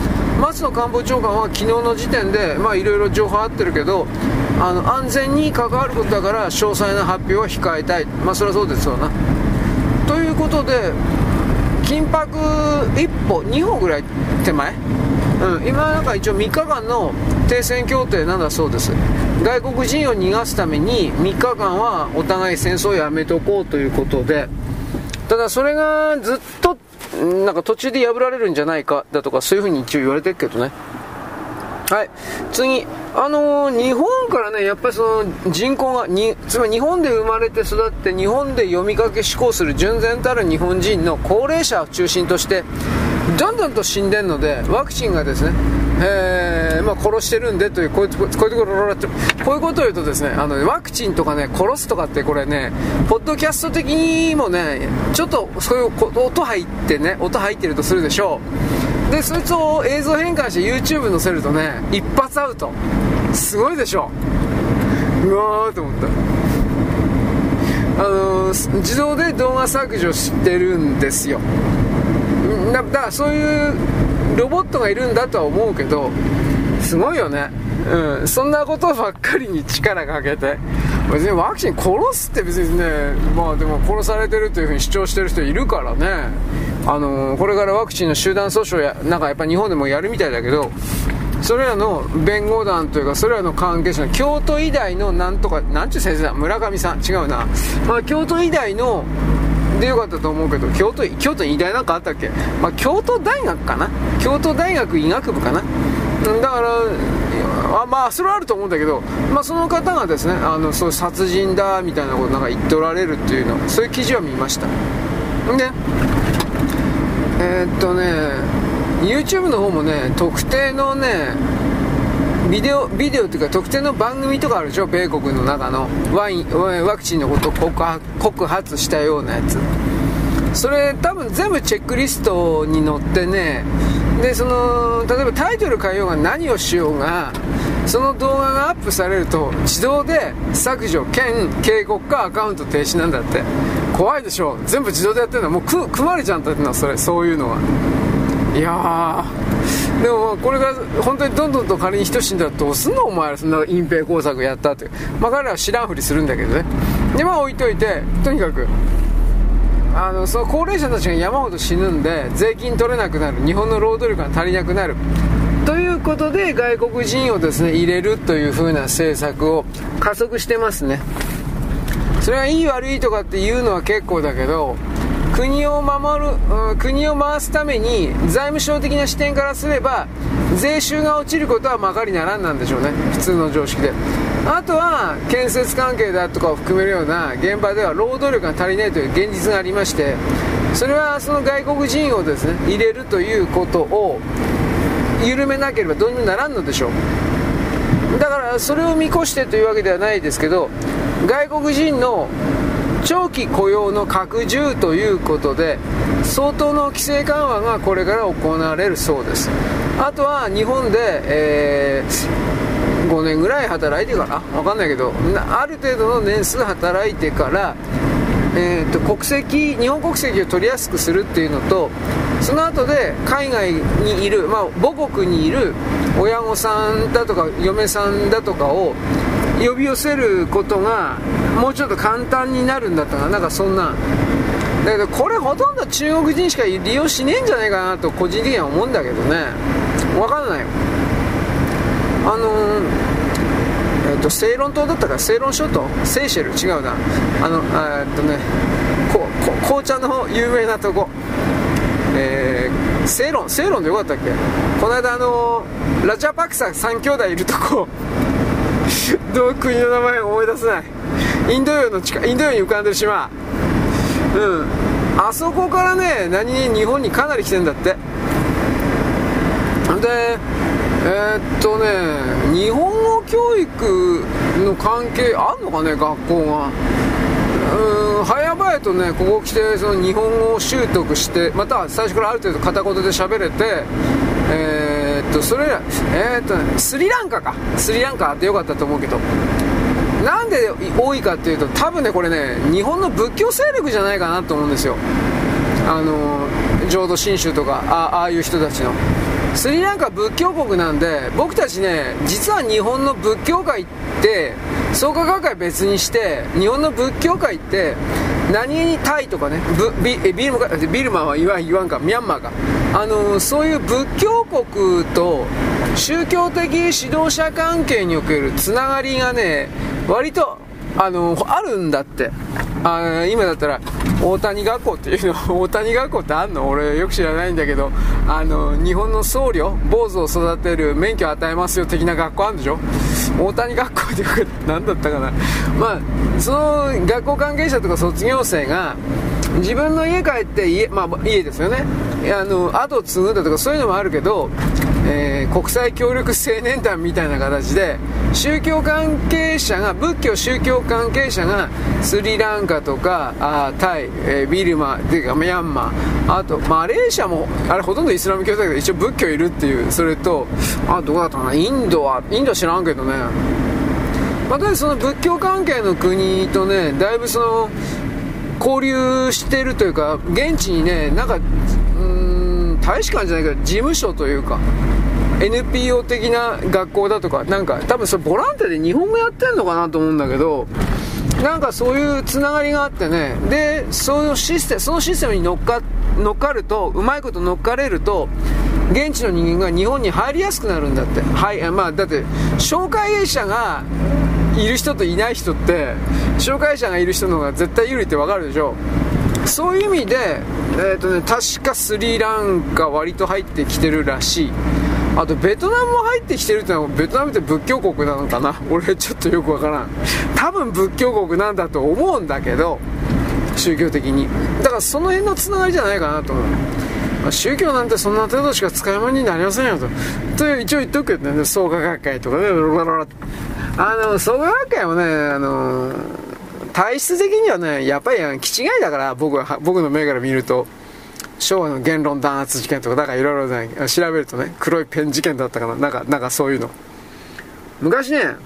松野官房長官は昨日の時点でいろいろ情報あってるけどあの安全に関わることだから詳細な発表は控えたい、まあ、それはそうですよな。ということで緊迫一歩2歩ぐらい手前。うん、今なんか一応3日間の停戦協定なんだそうです。外国人を逃がすために3日間はお互い戦争をやめとこうということで。ただそれがずっとなんか途中で破られるんじゃないかだとかそういうふうに一応言われてるけどね。はい。次。あのー、日本からねやっぱりその人口がにつまり日本で生まれて育って日本で読みかけ思考する純然たる日本人の高齢者を中心としてどんどんと死んでるのでワクチンがですね、えーまあ、殺してるんでというこういうこういうところこういうことを言うとですねあのワクチンとかね殺すとかってこれねポッドキャスト的にもねちょっとそういう音入ってね音入ってるとするでしょう。でそいつを映像変換して YouTube 載せるとね一発アウト。すごいでしょう。うわーと思った。あの、自動で動画削除してるんですよ。だからそういうロボットがいるんだとは思うけどすごいよね。うん、そんなことばっかりに力かけて。別にワクチン殺すって別にねまあでも殺されてるというふうに主張してる人いるからね。あの、これからワクチンの集団訴訟やなんかやっぱ日本でもやるみたいだけどそれらの弁護団というかそれらの関係者の京都医大のなんとかなんちゅう先生だ？村上さん？違うな、まあ、京都医大のでよかったと思うけど京都京都に医大なんかあったっけ、まあ、京都大学かな？京都大学医学部かな？だからあまあそれはあると思うんだけど、まあ、その方がですねあのそう殺人だみたいなことなんか言っておられるっていうのそういう記事は見ました。でえー、っとね YouTube の方もね特定のねビデオビデオっていうか特定の番組とかあるでしょ？米国の中の。ワインワクチンのことを告発したようなやつ。それ多分全部チェックリストに載ってね。でその例えばタイトル変えようが何をしようがその動画がアップされると自動で削除兼警告かアカウント停止なんだって。怖いでしょ？全部自動でやってるの？はもう組まれちゃったってのはそれそういうのは。いやでもこれが本当にどんどんと仮に人死んだらどうすんのお前らそんな隠蔽工作やったって。まあ彼らは知らんふりするんだけどね。でまあ置いといてとにかくあのその高齢者たちが山ほど死ぬんで税金取れなくなる。日本の労働力が足りなくなる。ということで外国人をですね入れるという風な政策を加速してますね。それはいい悪いとかっていうのは結構だけど国を守る、うん、国を回すために財務省的な視点からすれば税収が落ちることはまかりならんなんでしょうね。普通の常識で。あとは建設関係だとかを含めるような現場では労働力が足りないという現実がありましてそれはその外国人をですね入れるということを緩めなければどうにもならんのでしょう。だからそれを見越してというわけではないですけど外国人の長期雇用の拡充ということで相当の規制緩和がこれから行われるそうです。あとは日本で、えー、5年ぐらい働いてから分かんないけどある程度の年数働いてからえーと、国籍日本国籍を取りやすくするっていうのとその後で海外にいる、まあ、母国にいる親御さんだとか嫁さんだとかを呼び寄せることがもうちょっと簡単になるんだったらな。んかそんな。だけどこれほとんど中国人しか利用しねえんじゃないかなと個人的には思うんだけどね。分かんないあのー、えっ、とセイロン島だったか。セイロン諸島？セイシェル？違うな。あのえっとねここ紅茶の有名なとこ。えー、セイロンセイロンでよかったっけ？この間あのー、ラチャパクサ3兄弟いるとこ。どう国の名前思い出せない。インド洋の近インド洋に浮かんでる島。うん。あそこからね何に日本にかなり来てんだって。でえー、っとね日本語教育の関係あんのかね学校がうん早々とねここ来てその日本語を習得してまた最初からある程度片言で喋れてえー、っとそれらえー、っとねスリランカか。スリランカってよかったと思うけど。なんで多いかっていうと多分ねこれね日本の仏教勢力じゃないかなと思うんですよ。あの浄土真宗とかああいう人たちの。スリランカ仏教国なんで僕たちね実は日本の仏教界って創価学会別にして日本の仏教界って何にタイとかねビビルマビルマは言わ言わんかミャンマーか。あのそういう仏教国と宗教的指導者関係におけるつながりがね割とあのあるんだって。あ今だったら大谷学校っていうの 大谷学校ってあんの？俺よく知らないんだけどあの日本の僧侶坊主を育てる免許を与えますよ的な学校あるんでしょ？大谷学校って何だったかな？まあその学校関係者とか卒業生が自分の家帰って家,、まあ、家ですよね。あの後を継ぐだとかそういうのもあるけどえー、国際協力青年団みたいな形で宗教関係者が仏教宗教関係者がスリランカとかあタイ、えー、ビルマていうかミャンマーあとマレーシアもあれほとんどイスラム教だけど一応仏教いるっていうそれとあどこだったかなインドはインドは知らんけどね。またその仏教関係の国とねだいぶその交流してるというか現地にねなんか大使館じゃないけど事務所というか NPO 的な学校だとかなんか多分それボランティアで日本語やってんのかなと思うんだけどなんかそういうつながりがあってね。でそのシステムそのシステムに乗っか乗っかるとうまいこと乗っかれると現地の人間が日本に入りやすくなるんだって。はいまあだって紹介者がいる人といない人って紹介者がいる人の方が絶対有利ってわかるでしょ。そういう意味で、えーとね、確かスリランカ割と入ってきてるらしい。あとベトナムも入ってきてるってのはベトナムって仏教国なのかな？俺ちょっとよくわからん。多分仏教国なんだと思うんだけど宗教的に。だからその辺のつながりじゃないかなと思う。まあ、宗教なんてそんな程度しか使い物になりませんよと。という一応言っとくけどね、創価学会とかね、あの、創価学会もね、あの体質的にはね、やっぱり気違いだから、僕は、僕の目から見ると。昭和の言論弾圧事件とか、だからいろいろね、調べるとね、黒いペン事件だったかな、なんか、なんかそういうの。昔ね、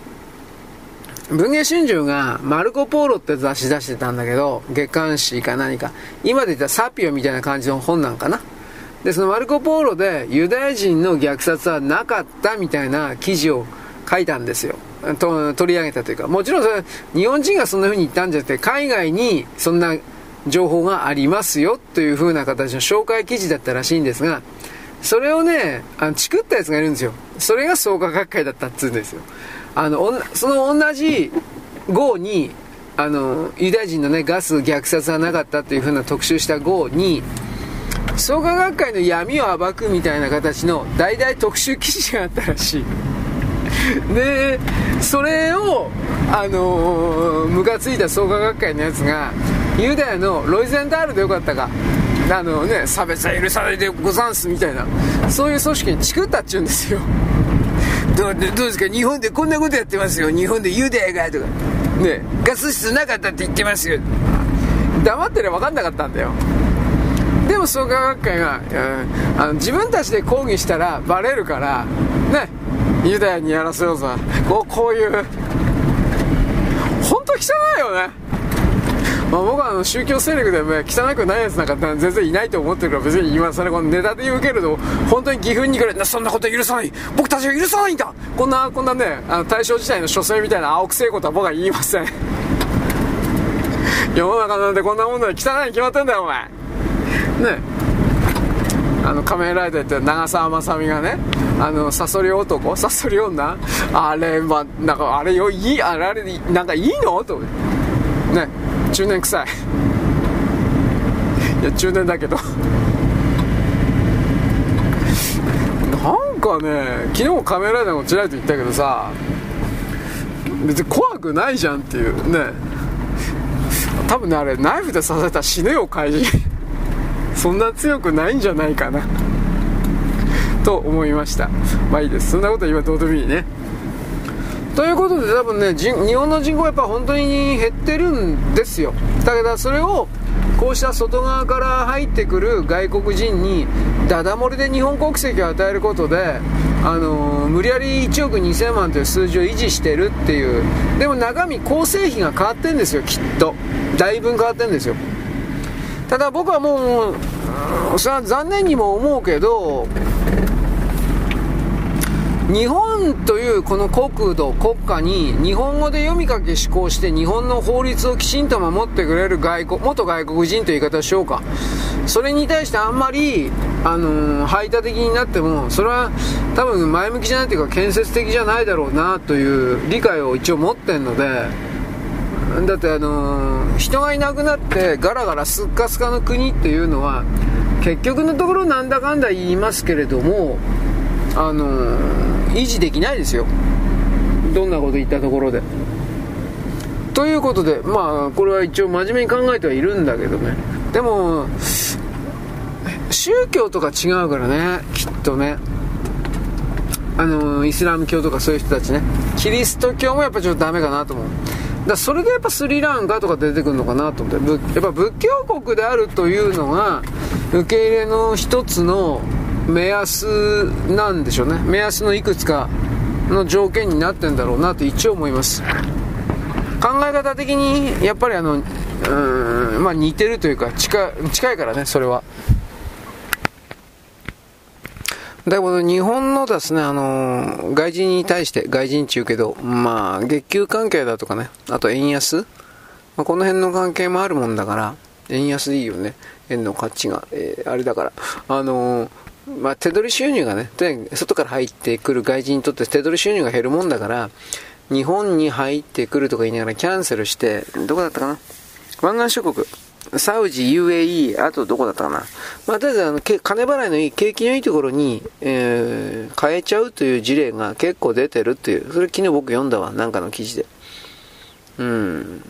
文藝春秋がマルコ・ポーロって雑誌出してたんだけど、月刊誌か何か。今で言ったらサピオみたいな感じの本なんかな。で、そのマルコ・ポーロでユダヤ人の虐殺はなかったみたいな記事を書いたんですよ。と取り上げたというか、もちろんそれ、日本人がそんな風に言ったんじゃなくて、海外にそんな情報がありますよという風な形の紹介記事だったらしいんですが、それをね、あの、チクったやつがいるんですよ。それが創価学会だったっつうんですよ。あの、その同じ号に、あの、ユダヤ人のね、ガス虐殺はなかったという風な特集した号に、創価学会の闇を暴くみたいな形の大々特集記事があったらしい。で、それを、あのー、ムカついた創価学会のやつが、ユダヤのロイゼンタールでよかったか、あのね、差別は許さないでござんすみたいな、そういう組織にチクったっちゅうんですよ。どうですか？日本でこんなことやってますよ。日本でユダヤがとか。ね、ガス室なかったって言ってますよ。黙ってれば分かんなかったんだよ。でも創価学会が、うん、あの自分たちで抗議したらバレるから、ね、ユダヤにやらせようぞこうこういう。本当汚いよね。まあ、僕はあの宗教勢力で、汚くないやつなんか全然いないと思ってるから別に今それこのネタで言うけれど本当に義憤にくらいそんなこと許さない。僕たちは許さないんだ。こんなこんなねあの大正時代の書生みたいな青くせえことは僕は言いません。世の中なんてこんなもんだよ汚いに決まってんだよお前。ね。あの仮面ライダーって長澤まさみがねあのサソリ男？サソリ女？あれまなんかあれよいい？あれあれなんかいいの？と。ね。中年臭い。いや中年だけど。なんかね昨日も仮面ライダーもちらりと言ったけどさ別に怖くないじゃんっていう。ね。多分ねあれナイフで刺されたら死ぬよ怪人 そんな強くないんじゃないかな。と思いました。まあいいです。そんなこと今どうでもいいね。ということで多分ね日本の人口はやっぱ本当に減ってるんですよ。だけどそれをこうした外側から入ってくる外国人にダダ漏れで日本国籍を与えることで、あのー、無理やり1億2000万という数字を維持してるっていう。でも中身構成費が変わってんですよきっと。だいぶ変わってんですよ。ただ僕はもうそれは残念にも思うけど日本というこの国土、国家に日本語で読み書き施行して日本の法律をきちんと守ってくれる外国、元外国人という言い方をしようか。それに対してあんまり、あのー、排他的になっても、それは多分前向きじゃないというか建設的じゃないだろうなという理解を一応持ってるので、だってあのー、人がいなくなってガラガラスッカスカの国っていうのは、結局のところなんだかんだ言いますけれども、あのー維持できないですよ。どんなこと言ったところで。ということでまあこれは一応真面目に考えてはいるんだけどね。でも宗教とか違うからねきっとね。あのイスラム教とかそういう人たちね。キリスト教もやっぱちょっとダメかなと思う。だそれでやっぱスリランカとか出てくるのかなと思って。やっぱ仏教国であるというのが受け入れの一つの目安なんでしょうね。目安のいくつかの条件になってんだろうなと一応思います。考え方的にやっぱりあのうんまあ似てるというか近近いからねそれは。だけど日本のですね、あの外人に対して、外人中けど、まあ、月給関係だとかね、あと円安、まあ、この辺の関係もあるもんだから、円安でいいよね、円の価値が、えー、あれだから、あのー、まあ、手取り収入がね、外から入ってくる外人にとって手取り収入が減るもんだから、日本に入ってくるとか言いながらキャンセルして、どこだったかな？湾岸諸国、サウジ、UAE、あとどこだったかな？まあ、とりあえずあの、金払いのいい、景気のいいところに、えー、変えちゃうという事例が結構出てるっていう、それ昨日僕読んだわ、なんかの記事で。うん。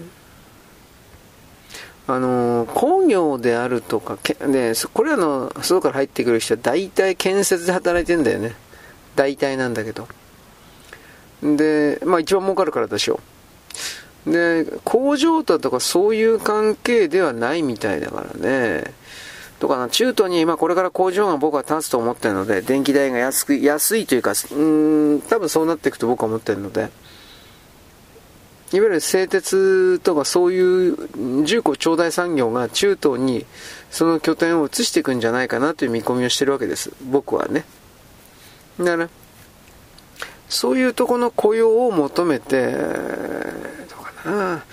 あの工業であるとか、で、これらの外から入ってくる人は大体建設で働いてんだよね。大体なんだけど。で、まあ一番儲かるからでしょう。で、工場だとかそういう関係ではないみたいだからね。とかな、中東に今これから工場が僕は立つと思ってるので、電気代が安く、安いというか、うん、多分そうなっていくと僕は思ってるので。いわゆる製鉄とかそういう重工長大産業が中東にその拠点を移していくんじゃないかなという見込みをしてるわけです。僕はね。だから、そういうとこの雇用を求めて、どうかな。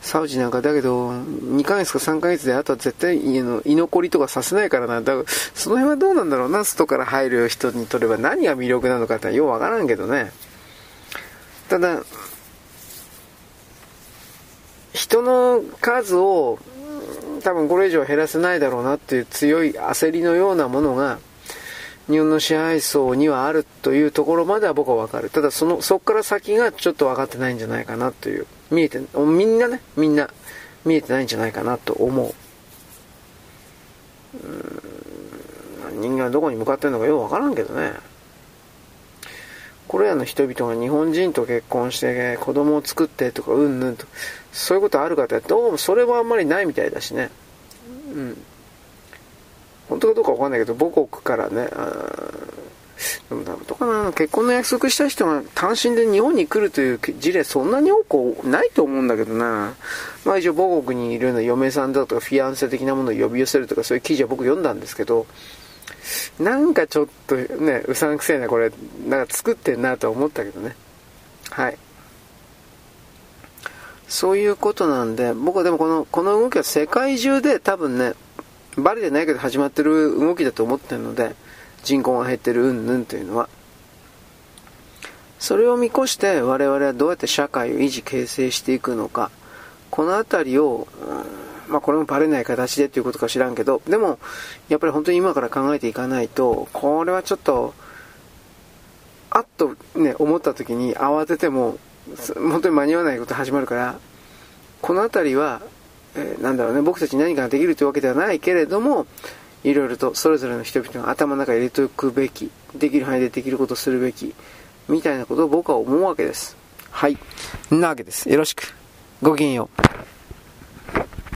サウジなんかだけど、2ヶ月か3ヶ月であとは絶対家の居残りとかさせないからな。だからその辺はどうなんだろうな。外から入る人にとれば何が魅力なのかってようわからんけどね。ただ、人の数を多分これ以上減らせないだろうなっていう強い焦りのようなものが日本の支配層にはあるというところまでは僕はわかる。ただその、そこから先がちょっと分かってないんじゃないかなという。見えて、みんなね、みんな見えてないんじゃないかなと思う。うん人間はどこに向かってるのかようわからんけどね。これらの人々が日本人と結婚して子供を作ってとかうんぬんとそういうことあるかってどうもそれはあんまりないみたいだしねうん本当かどうかわかんないけど母国からねでもどうかな結婚の約束した人が単身で日本に来るという事例そんなに多くないと思うんだけどな。まあ一応母国にいるような嫁さんだとかフィアンセ的なものを呼び寄せるとかそういう記事は僕読んだんですけど、なんかちょっとね、うさんくせえなこれ、なんか作ってんなと思ったけどね。はい。そういうことなんで、僕はでもこの、この動きは世界中で多分ね、バレてないけど始まってる動きだと思ってるので、人口が減ってるうんぬんというのは。それを見越して我々はどうやって社会を維持形成していくのか。この辺りを、まあこれもバレない形でということか知らんけど、でも、やっぱり本当に今から考えていかないと、これはちょっと、あっとね、思った時に慌てても、本当に間に合わないこと始まるから、この辺りは、えー、なんだろうね、僕たちに何かができるというわけではないけれども、いろいろとそれぞれの人々が頭の中に入れておくべき、できる範囲でできることをするべき、みたいなことを僕は思うわけです。はい。なわけです。よろしく。ごきげんよう。